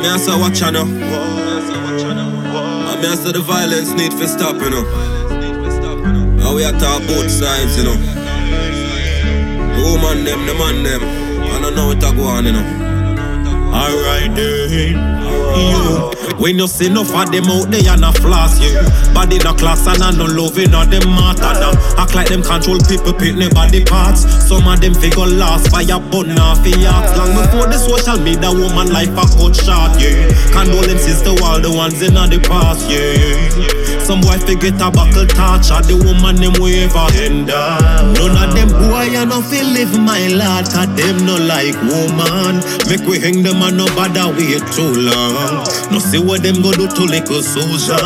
me I say watch you know. And me I say the violence need to stop, you know. And we are talk both sides, you know. The woman them, the man them. I don't know what I go on, you know. Alright eh. then, you. When you see enough of them out there and a floss you Body the class and I no loving on them matter now Act like them control people pick their body parts. Some of them figure lost by a bun off yachts Long before the social media woman life a cut short yeah. Condolences to all the ones in the past yeah Some boy forget a buckle touch at the woman them up None of them boy you no feel live my life Cause them no like woman. Make we hang them and no bother wait too long. No see what them go do to little Susan.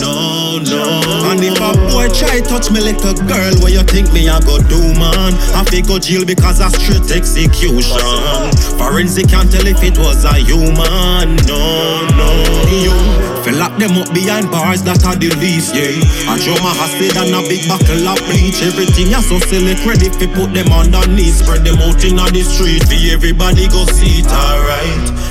No, no. And if boy try touch me little girl What you think me I go do man I fi go jail because I straight execution Forensic can't tell if it was a human No, no You Fill up them up behind bars that are the least, yeah. I show my acid and a big buckle of bleach. Everything you so silly credit fi put them underneath. Spread them out in the street for everybody go see it.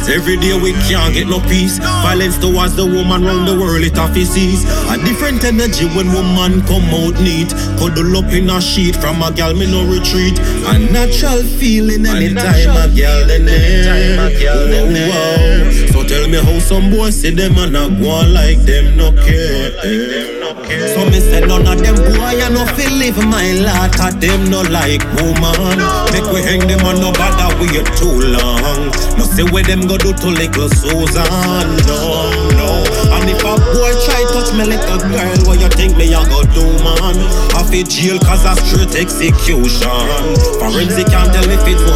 Every day we can't get no peace. Violence towards the woman round the world it have sees. A different energy when woman come out neat. Cuddle up in a sheet from a gal me no retreat. A natural feeling anytime a gal in there. Oh, wow. Me how some boys see them and a go on like them no care. So me say none of them boy I no feel live my life. Cause them no like woman. Make we hang them and no bother wait too long. No say where them go do to little Susan? No, no. And if a boy try touch me little girl What you think me I go do man? I fi jail cause I straight execution. Forensic can't tell if it was